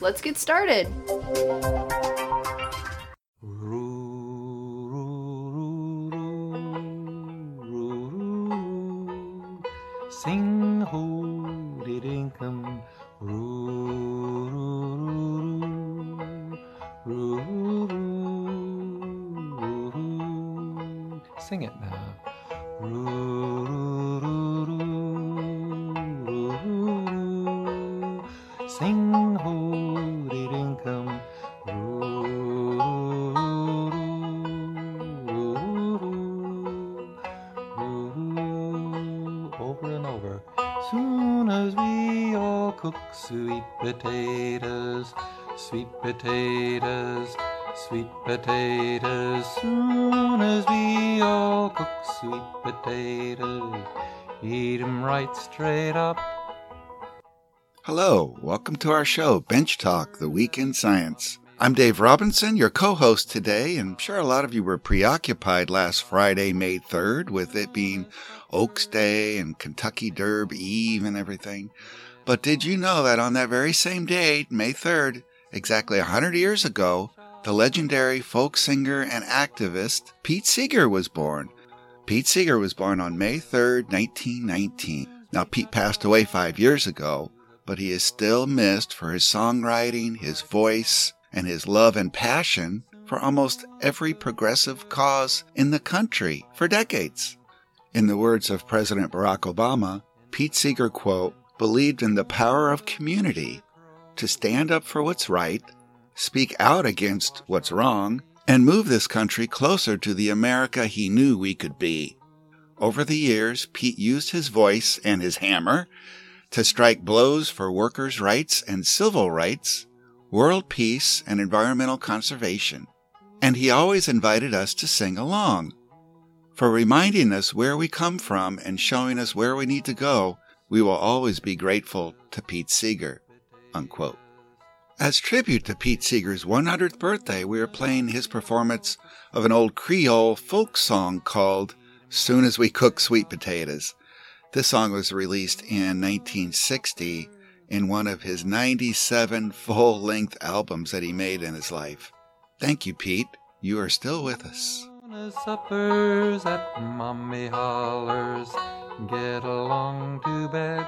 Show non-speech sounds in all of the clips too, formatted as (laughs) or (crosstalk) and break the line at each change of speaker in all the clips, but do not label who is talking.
let's get started.
Sing ho did income Sing it now. Sing ho potatoes, sweet potatoes. Soon as we all cook sweet potatoes, eat 'em right straight up.
Hello, welcome to our show, Bench Talk, the week in science. I'm Dave Robinson, your co host today, and I'm sure a lot of you were preoccupied last Friday, May 3rd, with it being Oaks Day and Kentucky Derby Eve and everything. But did you know that on that very same day, May 3rd, exactly 100 years ago, the legendary folk singer and activist Pete Seeger was born? Pete Seeger was born on May 3rd, 1919. Now, Pete passed away five years ago, but he is still missed for his songwriting, his voice, and his love and passion for almost every progressive cause in the country for decades. In the words of President Barack Obama, Pete Seeger, quote, believed in the power of community to stand up for what's right, speak out against what's wrong, and move this country closer to the America he knew we could be. Over the years, Pete used his voice and his hammer to strike blows for workers' rights and civil rights, world peace, and environmental conservation. And he always invited us to sing along. For reminding us where we come from and showing us where we need to go, we will always be grateful to Pete Seeger. Unquote. As tribute to Pete Seeger's 100th birthday, we are playing his performance of an old Creole folk song called Soon as We Cook Sweet Potatoes. This song was released in 1960 in one of his 97 full length albums that he made in his life. Thank you, Pete. You are still with us.
Suppers at mommy hollers, get along to bed.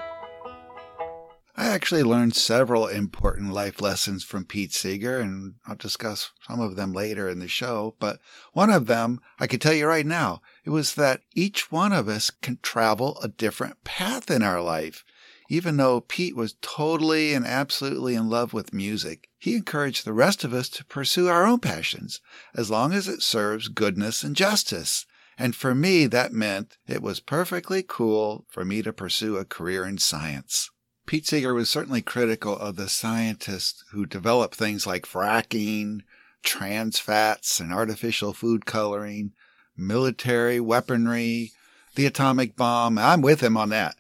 I actually learned several important life lessons from Pete Seeger, and I'll discuss some of them later in the show. But one of them, I can tell you right now, it was that each one of us can travel a different path in our life. Even though Pete was totally and absolutely in love with music, he encouraged the rest of us to pursue our own passions, as long as it serves goodness and justice. And for me, that meant it was perfectly cool for me to pursue a career in science. Pete Seeger was certainly critical of the scientists who developed things like fracking, trans fats, and artificial food coloring, military weaponry, the atomic bomb. I'm with him on that.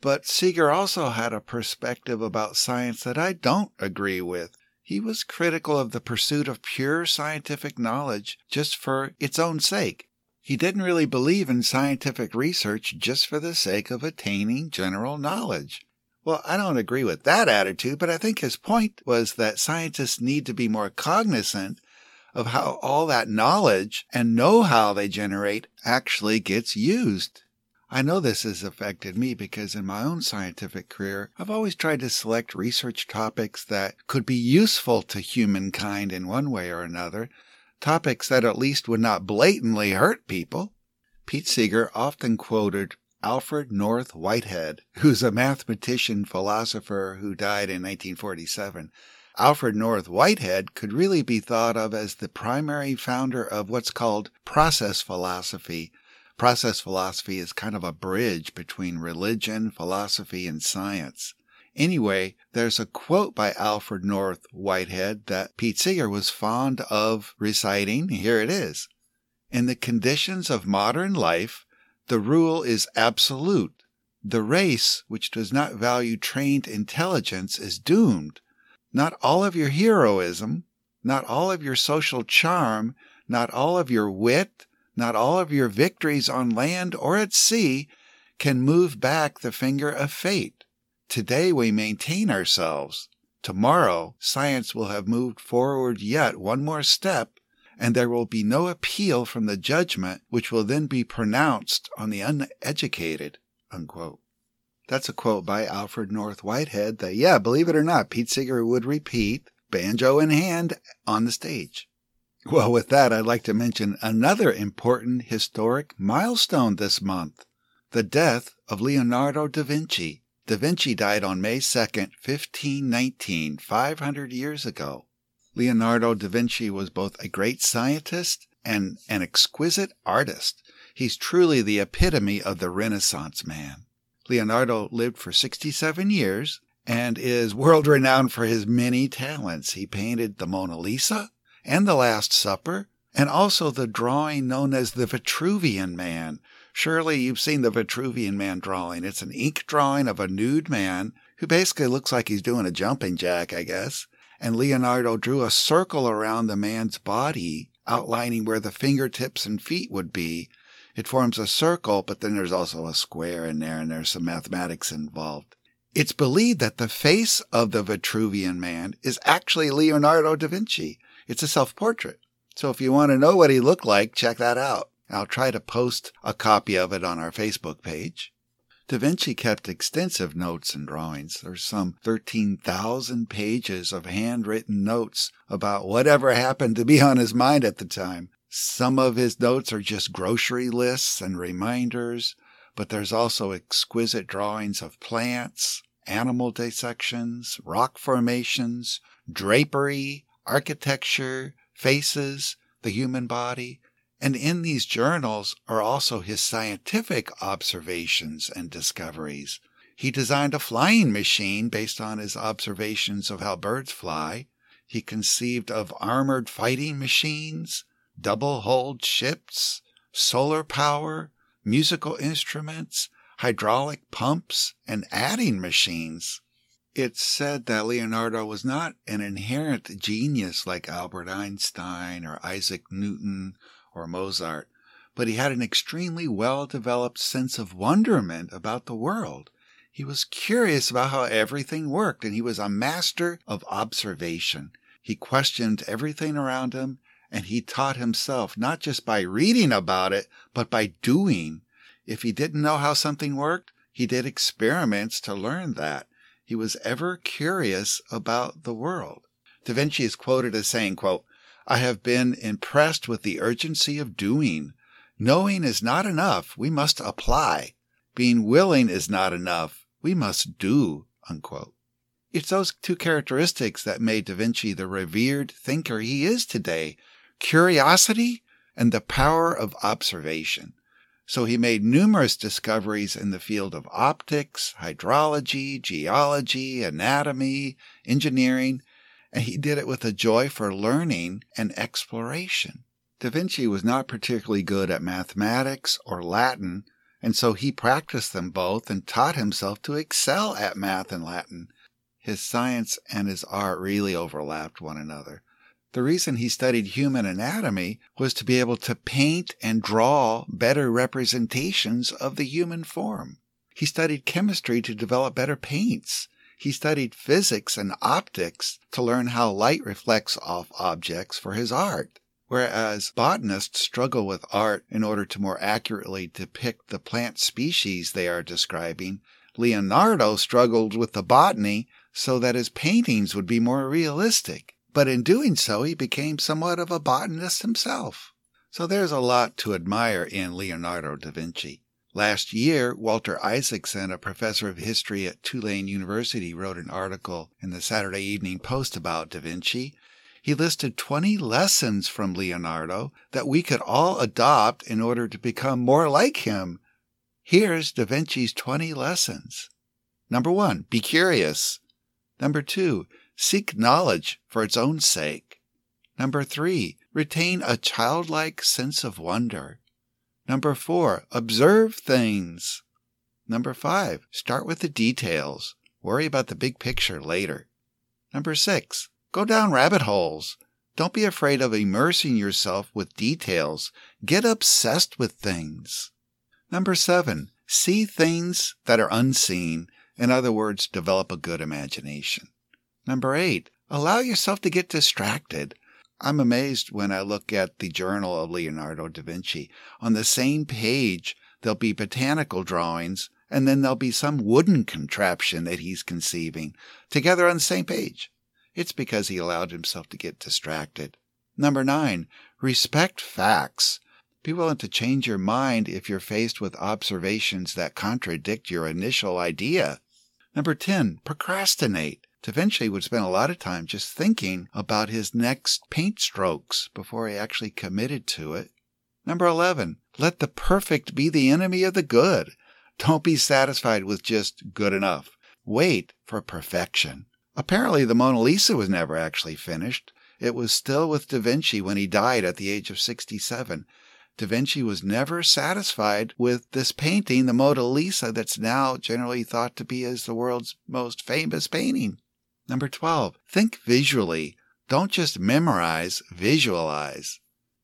But Seeger also had a perspective about science that I don't agree with. He was critical of the pursuit of pure scientific knowledge just for its own sake. He didn't really believe in scientific research just for the sake of attaining general knowledge. Well, I don't agree with that attitude, but I think his point was that scientists need to be more cognizant of how all that knowledge and know how they generate actually gets used. I know this has affected me because in my own scientific career, I've always tried to select research topics that could be useful to humankind in one way or another, topics that at least would not blatantly hurt people. Pete Seeger often quoted Alfred North Whitehead, who's a mathematician philosopher who died in 1947. Alfred North Whitehead could really be thought of as the primary founder of what's called process philosophy. Process philosophy is kind of a bridge between religion, philosophy, and science. Anyway, there's a quote by Alfred North Whitehead that Pete Seeger was fond of reciting. Here it is. In the conditions of modern life, the rule is absolute. The race which does not value trained intelligence is doomed. Not all of your heroism, not all of your social charm, not all of your wit, not all of your victories on land or at sea can move back the finger of fate. Today we maintain ourselves. Tomorrow science will have moved forward yet one more step, and there will be no appeal from the judgment which will then be pronounced on the uneducated. Unquote. That's a quote by Alfred North Whitehead that, yeah, believe it or not, Pete Seeger would repeat, banjo in hand, on the stage. Well, with that, I'd like to mention another important historic milestone this month the death of Leonardo da Vinci. Da Vinci died on May 2nd, 1519, 500 years ago. Leonardo da Vinci was both a great scientist and an exquisite artist. He's truly the epitome of the Renaissance man. Leonardo lived for 67 years and is world renowned for his many talents. He painted the Mona Lisa and the Last Supper and also the drawing known as the Vitruvian Man, Surely you've seen the Vitruvian Man drawing. It's an ink drawing of a nude man who basically looks like he's doing a jumping jack, I guess. And Leonardo drew a circle around the man's body, outlining where the fingertips and feet would be. It forms a circle, but then there's also a square in there, and there's some mathematics involved. It's believed that the face of the Vitruvian Man is actually Leonardo da Vinci. It's a self portrait. So if you want to know what he looked like, check that out. I'll try to post a copy of it on our Facebook page. Da Vinci kept extensive notes and drawings. There's some 13,000 pages of handwritten notes about whatever happened to be on his mind at the time. Some of his notes are just grocery lists and reminders, but there's also exquisite drawings of plants, animal dissections, rock formations, drapery, architecture, faces, the human body, and in these journals are also his scientific observations and discoveries. He designed a flying machine based on his observations of how birds fly. He conceived of armored fighting machines, double hulled ships, solar power, musical instruments, hydraulic pumps, and adding machines. It's said that Leonardo was not an inherent genius like Albert Einstein or Isaac Newton or Mozart, but he had an extremely well developed sense of wonderment about the world. He was curious about how everything worked, and he was a master of observation. He questioned everything around him, and he taught himself not just by reading about it, but by doing. If he didn't know how something worked, he did experiments to learn that. He was ever curious about the world. Da Vinci is quoted as saying, quote, I have been impressed with the urgency of doing. Knowing is not enough. We must apply. Being willing is not enough. We must do. Unquote. It's those two characteristics that made Da Vinci the revered thinker he is today curiosity and the power of observation. So he made numerous discoveries in the field of optics, hydrology, geology, anatomy, engineering, and he did it with a joy for learning and exploration. Da Vinci was not particularly good at mathematics or Latin, and so he practiced them both and taught himself to excel at math and Latin. His science and his art really overlapped one another. The reason he studied human anatomy was to be able to paint and draw better representations of the human form. He studied chemistry to develop better paints he studied physics and optics to learn how light reflects off objects for his art. Whereas botanists struggle with art in order to more accurately depict the plant species they are describing, Leonardo struggled with the botany so that his paintings would be more realistic. But in doing so, he became somewhat of a botanist himself. So there's a lot to admire in Leonardo da Vinci. Last year, Walter Isaacson, a professor of history at Tulane University, wrote an article in the Saturday Evening Post about Da Vinci. He listed 20 lessons from Leonardo that we could all adopt in order to become more like him. Here's Da Vinci's 20 lessons. Number one, be curious. Number two, seek knowledge for its own sake. Number three, retain a childlike sense of wonder. Number four, observe things. Number five, start with the details. Worry about the big picture later. Number six, go down rabbit holes. Don't be afraid of immersing yourself with details. Get obsessed with things. Number seven, see things that are unseen. In other words, develop a good imagination. Number eight, allow yourself to get distracted. I'm amazed when I look at the journal of Leonardo da Vinci. On the same page, there'll be botanical drawings, and then there'll be some wooden contraption that he's conceiving together on the same page. It's because he allowed himself to get distracted. Number nine, respect facts. Be willing to change your mind if you're faced with observations that contradict your initial idea. Number 10, procrastinate. Da Vinci would spend a lot of time just thinking about his next paint strokes before he actually committed to it. Number 11, let the perfect be the enemy of the good. Don't be satisfied with just good enough. Wait for perfection. Apparently, the Mona Lisa was never actually finished. It was still with Da Vinci when he died at the age of 67. Da Vinci was never satisfied with this painting, the Mona Lisa, that's now generally thought to be as the world's most famous painting. Number 12, think visually. Don't just memorize, visualize.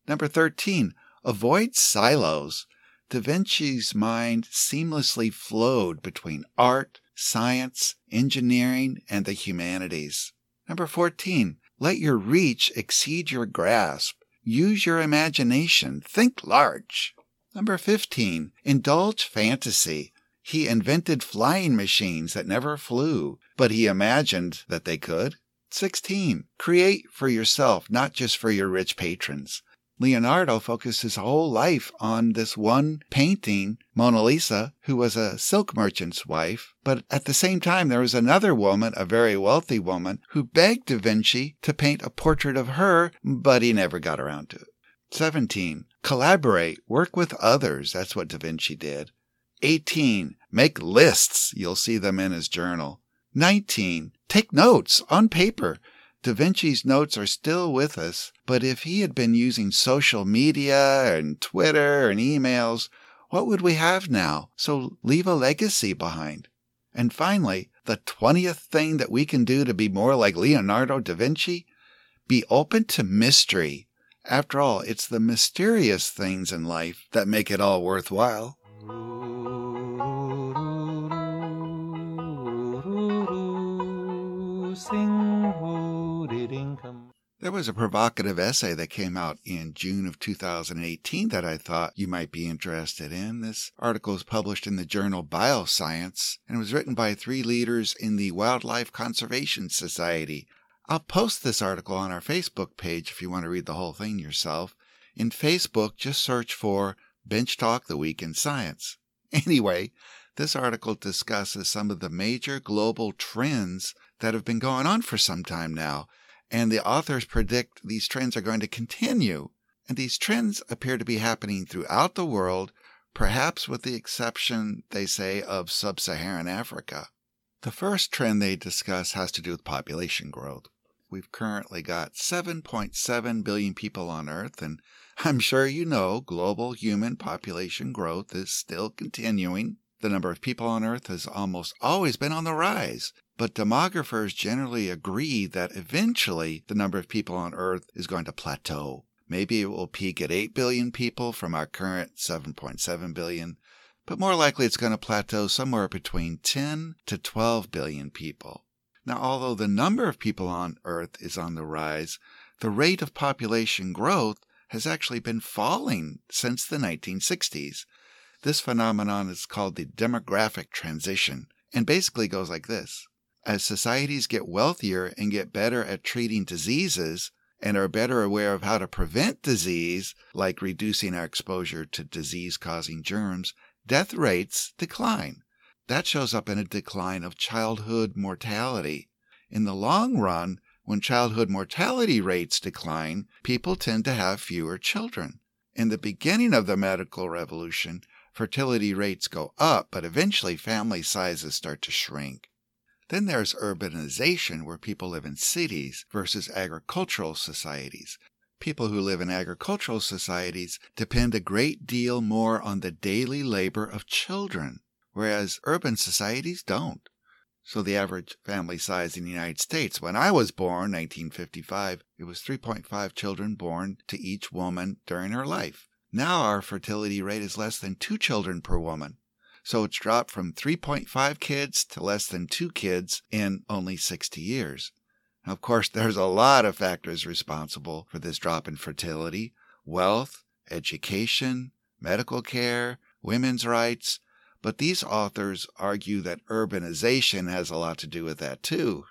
Number 13, avoid silos. Da Vinci's mind seamlessly flowed between art, science, engineering, and the humanities. Number 14, let your reach exceed your grasp. Use your imagination. Think large. Number 15, indulge fantasy. He invented flying machines that never flew, but he imagined that they could. 16. Create for yourself, not just for your rich patrons. Leonardo focused his whole life on this one painting, Mona Lisa, who was a silk merchant's wife. But at the same time, there was another woman, a very wealthy woman, who begged Da Vinci to paint a portrait of her, but he never got around to it. 17. Collaborate, work with others. That's what Da Vinci did. 18. Make lists. You'll see them in his journal. 19. Take notes on paper. Da Vinci's notes are still with us, but if he had been using social media and Twitter and emails, what would we have now? So leave a legacy behind. And finally, the 20th thing that we can do to be more like Leonardo da Vinci? Be open to mystery. After all, it's the mysterious things in life that make it all worthwhile. There was a provocative essay that came out in June of 2018 that I thought you might be interested in. This article is published in the journal Bioscience and was written by three leaders in the Wildlife Conservation Society. I'll post this article on our Facebook page if you want to read the whole thing yourself. In Facebook, just search for Bench Talk the Week in Science. (laughs) Anyway, this article discusses some of the major global trends that have been going on for some time now and the authors predict these trends are going to continue. And these trends appear to be happening throughout the world, perhaps with the exception, they say, of sub Saharan Africa. The first trend they discuss has to do with population growth. We've currently got 7.7 billion people on Earth, and I'm sure you know global human population growth is still continuing. The number of people on Earth has almost always been on the rise, but demographers generally agree that eventually the number of people on Earth is going to plateau. Maybe it will peak at 8 billion people from our current 7.7 billion, but more likely it's going to plateau somewhere between 10 to 12 billion people. Now, although the number of people on Earth is on the rise, the rate of population growth has actually been falling since the 1960s. This phenomenon is called the demographic transition and basically goes like this as societies get wealthier and get better at treating diseases and are better aware of how to prevent disease, like reducing our exposure to disease causing germs, death rates decline. That shows up in a decline of childhood mortality. In the long run, when childhood mortality rates decline, people tend to have fewer children. In the beginning of the medical revolution, fertility rates go up, but eventually family sizes start to shrink. Then there's urbanization, where people live in cities versus agricultural societies. People who live in agricultural societies depend a great deal more on the daily labor of children, whereas urban societies don't. So the average family size in the United States, when I was born, 1955, it was 3.5 children born to each woman during her life. Now our fertility rate is less than two children per woman. So it's dropped from 3.5 kids to less than two kids in only 60 years. Of course, there's a lot of factors responsible for this drop in fertility wealth, education, medical care, women's rights, but these authors argue that urbanization has a lot to do with that too.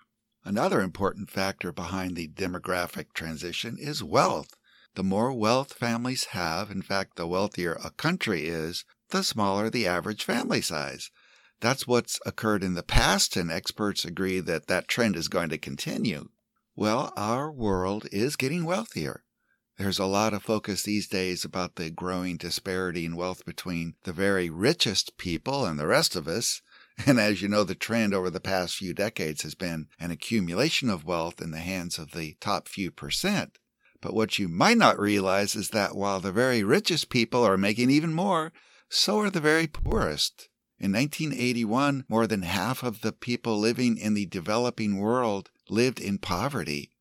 Another important factor behind the demographic transition is wealth. The more wealth families have, in fact, the wealthier a country is, the smaller the average family size. That's what's occurred in the past, and experts agree that that trend is going to continue. Well, our world is getting wealthier. There's a lot of focus these days about the growing disparity in wealth between the very richest people and the rest of us. (laughs) And as you know, the trend over the past few decades has been an accumulation of wealth in the hands of the top few percent. But what you might not realize is that while the very richest people are making even more, so are the very poorest. In 1981, more than half of the people living in the developing world lived in poverty.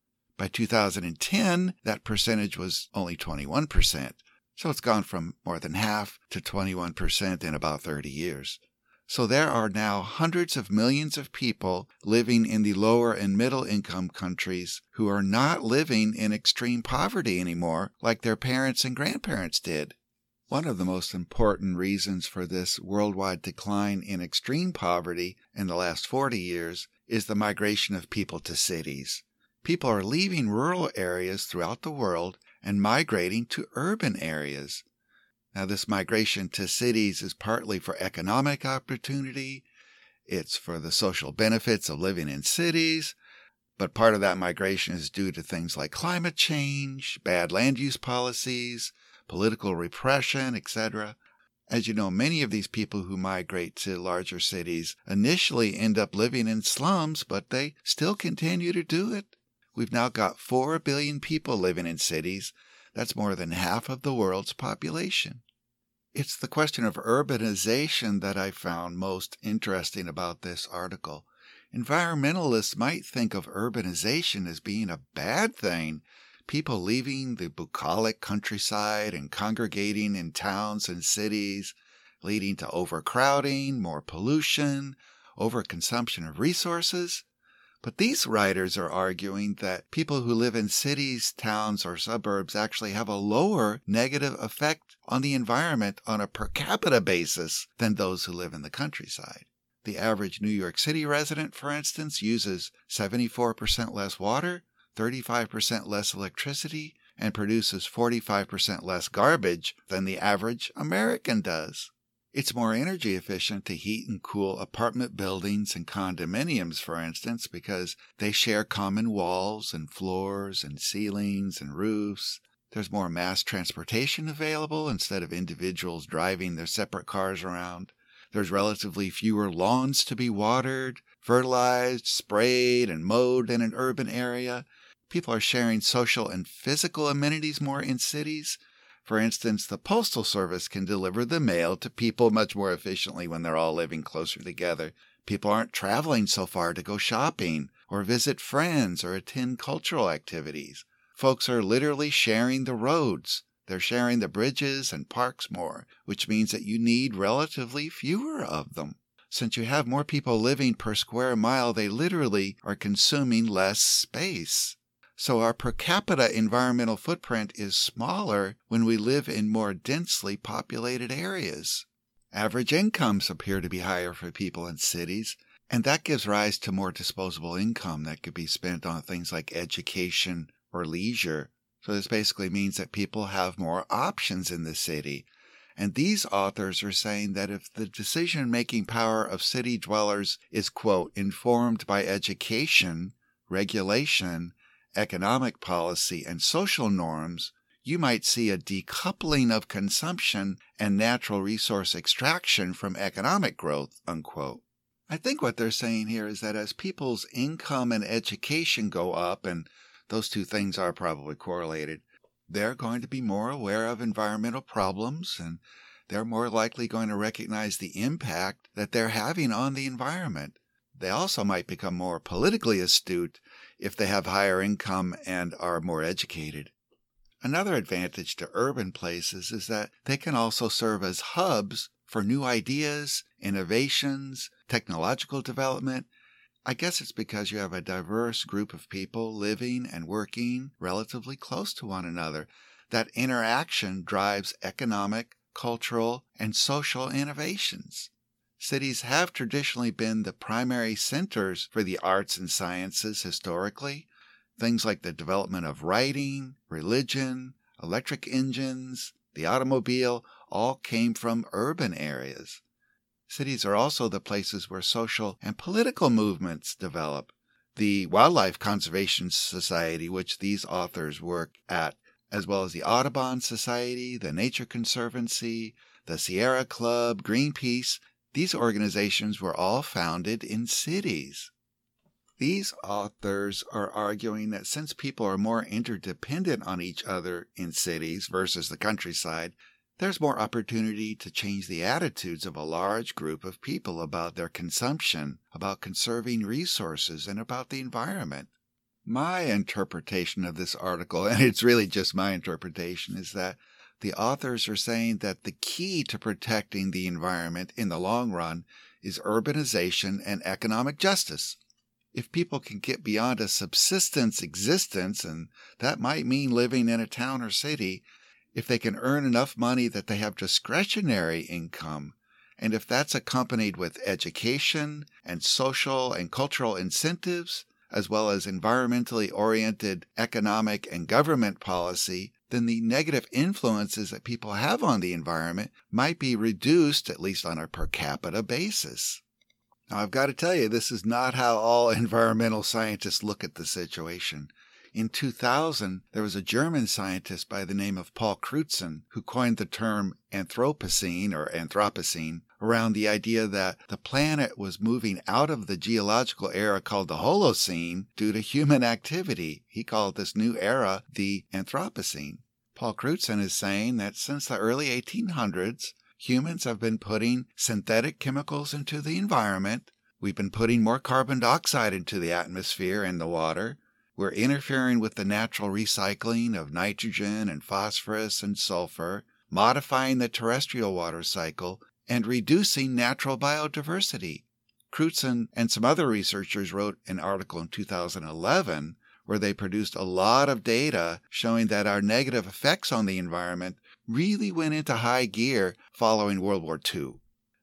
By 2010, that percentage was only 21%. So it's gone from more than half to 21% in about 30 years. So there are now hundreds of millions of people living in the lower and middle income countries who are not living in extreme poverty anymore like their parents and grandparents did. One of the most important reasons for this worldwide decline in extreme poverty in the last 40 years is the migration of people to cities. People are leaving rural areas throughout the world and migrating to urban areas. Now, this migration to cities is partly for economic opportunity, it's for the social benefits of living in cities, but part of that migration is due to things like climate change, bad land use policies, political repression, etc. As you know, many of these people who migrate to larger cities initially end up living in slums, but they still continue to do it. We've now got 4 billion people living in cities. That's more than half of the world's population. It's the question of urbanization that I found most interesting about this article. Environmentalists might think of urbanization as being a bad thing, people leaving the bucolic countryside and congregating in towns and cities, leading to overcrowding, more pollution, overconsumption of resources. But these writers are arguing that people who live in cities, towns, or suburbs actually have a lower negative effect on the environment on a per capita basis than those who live in the countryside. The average New York City resident, for instance, uses 74% less water, 35% less electricity, and produces 45% less garbage than the average American does. It's more energy efficient to heat and cool apartment buildings and condominiums, for instance, because they share common walls and floors and ceilings and roofs. There's more mass transportation available instead of individuals driving their separate cars around. There's relatively fewer lawns to be watered, fertilized, sprayed, and mowed in an urban area. People are sharing social and physical amenities more in cities for instance, the Postal Service can deliver the mail to people much more efficiently when they're all living closer together. People aren't traveling so far to go shopping or visit friends or attend cultural activities. Folks are literally sharing the roads. They're sharing the bridges and parks more, which means that you need relatively fewer of them. Since you have more people living per square mile, they literally are consuming less space. So our per capita environmental footprint is smaller when we live in more densely populated areas. Average incomes appear to be higher for people in cities, and that gives rise to more disposable income that could be spent on things like education or leisure. So this basically means that people have more options in the city. And these authors are saying that if the decision making power of city dwellers is, quote, informed by education, regulation, economic policy, and social norms, you might see a decoupling of consumption and natural resource extraction from economic growth, unquote. I think what they're saying here is that as people's income and education go up, and those two things are probably correlated, they're going to be more aware of environmental problems and they're more likely going to recognize the impact that they're having on the environment. They also might become more politically astute if they have higher income and are more educated. Another advantage to urban places is that they can also serve as hubs for new ideas, innovations, technological development. I guess it's because you have a diverse group of people living and working relatively close to one another. That interaction drives economic, cultural, and social innovations. Cities have traditionally been the primary centers for the arts and sciences historically. Things like the development of writing, religion, electric engines, the automobile all came from urban areas. Cities are also the places where social and political movements develop. The Wildlife Conservation Society, which these authors work at, as well as the Audubon Society, the Nature Conservancy, the Sierra Club, Greenpeace, these organizations were all founded in cities. These authors are arguing that since people are more interdependent on each other in cities versus the countryside, there's more opportunity to change the attitudes of a large group of people about their consumption, about conserving resources, and about the environment. My interpretation of this article, (laughs) and it's really just my interpretation, is that the authors are saying that the key to protecting the environment in the long run is urbanization and economic justice. If people can get beyond a subsistence existence, and that might mean living in a town or city, if they can earn enough money that they have discretionary income, and if that's accompanied with education and social and cultural incentives, as well as environmentally oriented economic and government policy, then the negative influences that people have on the environment might be reduced, at least on a per capita basis. Now, I've got to tell you, this is not how all (laughs) environmental scientists look at the situation. In 2000, there was a German scientist by the name of Paul Crutzen who coined the term Anthropocene or Anthropocene around the idea that the planet was moving out of the geological era called the Holocene due to human activity. He called this new era the Anthropocene. Paul Crutzen is saying that since the early 1800s, humans have been putting synthetic chemicals into the environment. We've been putting more carbon dioxide into the atmosphere and the water. We're interfering with the natural recycling of nitrogen and phosphorus and sulfur, modifying the terrestrial water cycle, and reducing natural biodiversity. Crutzen and some other researchers wrote an article in 2011 where they produced a lot of data showing that our negative effects on the environment really went into high gear following World War II.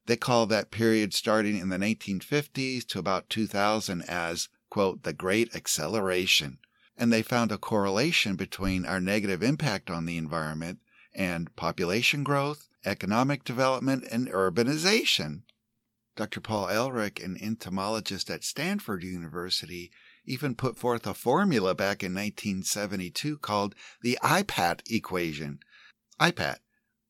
They call that period starting in the 1950s to about 2000 as quote, the Great Acceleration, and they found a correlation between our negative impact on the environment and population growth, economic development, and urbanization. Dr. Paul Ehrlich, an entomologist at Stanford University, even put forth a formula back in 1972 called the IPAT equation. IPAT.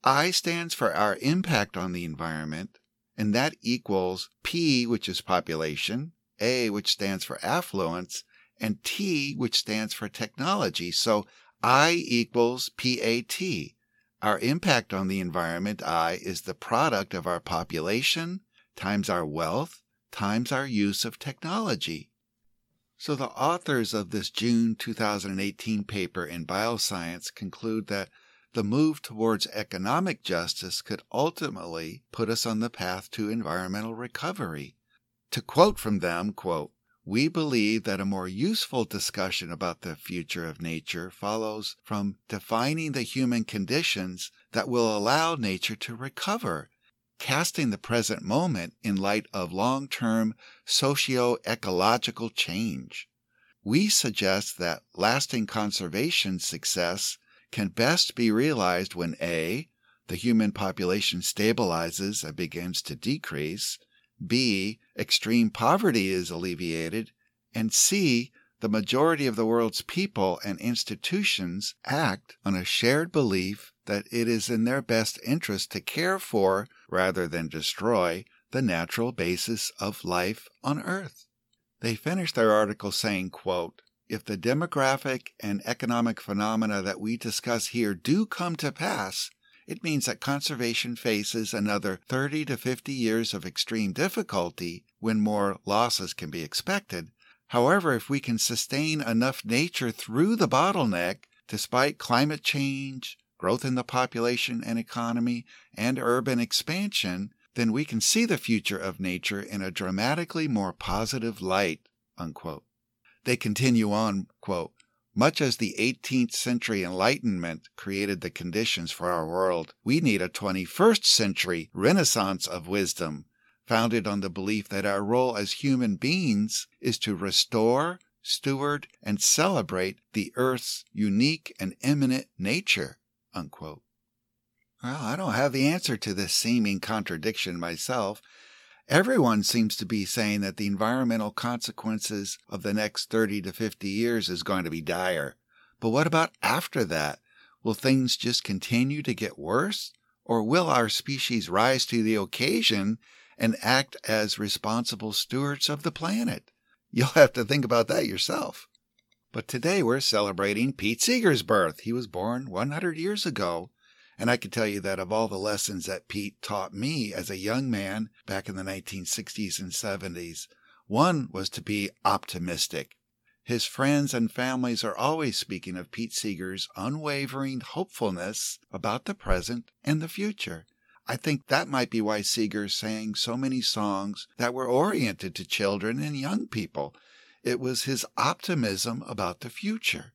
I stands for our impact on the environment, and that equals P, which is population, a, which stands for affluence, and T, which stands for technology. So I equals PAT. Our impact on the environment, I, is the product of our population times our wealth times our use of technology. So the authors of this June 2018 paper in Bioscience conclude that the move towards economic justice could ultimately put us on the path to environmental recovery. To quote from them, quote, we believe that a more useful discussion about the future of nature follows from defining the human conditions that will allow nature to recover, casting the present moment in light of long term socio ecological change. We suggest that lasting conservation success can best be realized when A. the human population stabilizes and begins to decrease, B. Extreme poverty is alleviated. And C. the majority of the world's people and institutions act on a shared belief that it is in their best interest to care for, rather than destroy, the natural basis of life on Earth. They finish their article saying, quote, if the demographic and economic phenomena that we discuss here do come to pass, it means that conservation faces another 30 to 50 years of extreme difficulty when more losses can be expected. However, if we can sustain enough nature through the bottleneck, despite climate change, growth in the population and economy, and urban expansion, then we can see the future of nature in a dramatically more positive light. Unquote. They continue on, quote, much as the 18th century Enlightenment created the conditions for our world, we need a 21st century renaissance of wisdom, founded on the belief that our role as human beings is to restore, steward, and celebrate the Earth's unique and eminent nature. Unquote. Well, I don't have the answer to this seeming contradiction myself. Everyone seems to be saying that the environmental consequences of the next 30 to 50 years is going to be dire. But what about after that? Will things just continue to get worse? Or will our species rise to the occasion and act as responsible stewards of the planet? You'll have to think about that yourself. But today we're celebrating Pete Seeger's birth. He was born 100 years ago. And I can tell you that of all the lessons that Pete taught me as a young man back in the 1960s and 70s, one was to be optimistic. His friends and families are always speaking of Pete Seeger's unwavering hopefulness about the present and the future. I think that might be why Seeger sang so many songs that were oriented to children and young people. It was his optimism about the future.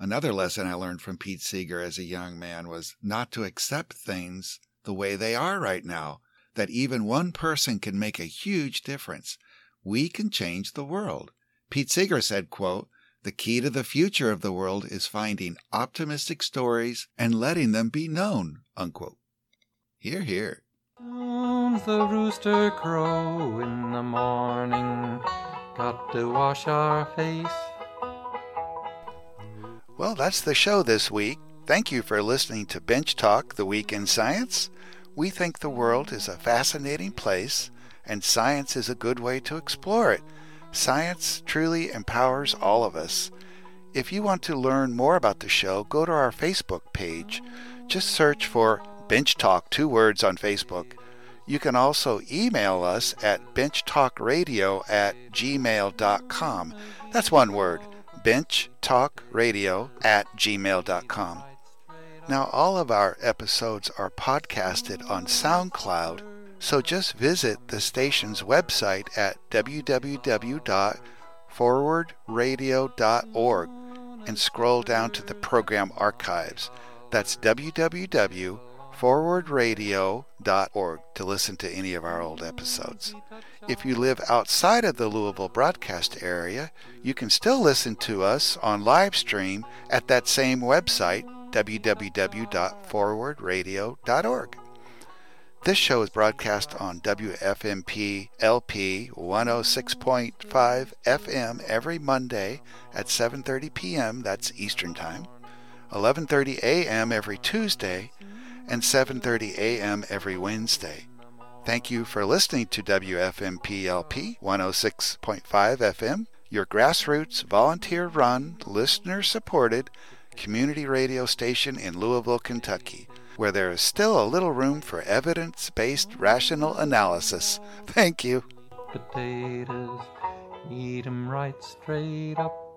Another lesson I learned from Pete Seeger as a young man was not to accept things the way they are right now, that even one person can make a huge difference. We can change the world. Pete Seeger said, quote, the key to the future of the world is finding optimistic stories and letting them be known. Unquote. Hear, hear.
Soon the rooster crow in the morning. Got to wash our face.
Well, that's the show this week. Thank you for listening to Bench Talk, the Week in Science. We think the world is a fascinating place, and science is a good way to explore it. Science truly empowers all of us. If you want to learn more about the show, go to our Facebook page. Just search for Bench Talk, two words on Facebook. You can also email us at benchtalkradio at gmail.com. That's one word benchtalkradio at gmail.com. Now, all of our episodes are podcasted on SoundCloud, so just visit the station's website at www.forwardradio.org and scroll down to the program archives. That's www.forwardradio.org to listen to any of our old episodes. If you live outside of the Louisville broadcast area, you can still listen to us on live stream at that same website, www.forwardradio.org. This show is broadcast on WFMP LP 106.5 FM every Monday at 7:30 p.m. that's Eastern Time, 11:30 a.m. every Tuesday, and 7:30 a.m. every Wednesday. Thank you for listening to WFMPLP 106.5 FM, your grassroots, volunteer run, listener supported community radio station in Louisville, Kentucky, where there is still a little room for evidence based rational analysis. Thank you.
Potatoes, eat 'em right straight up.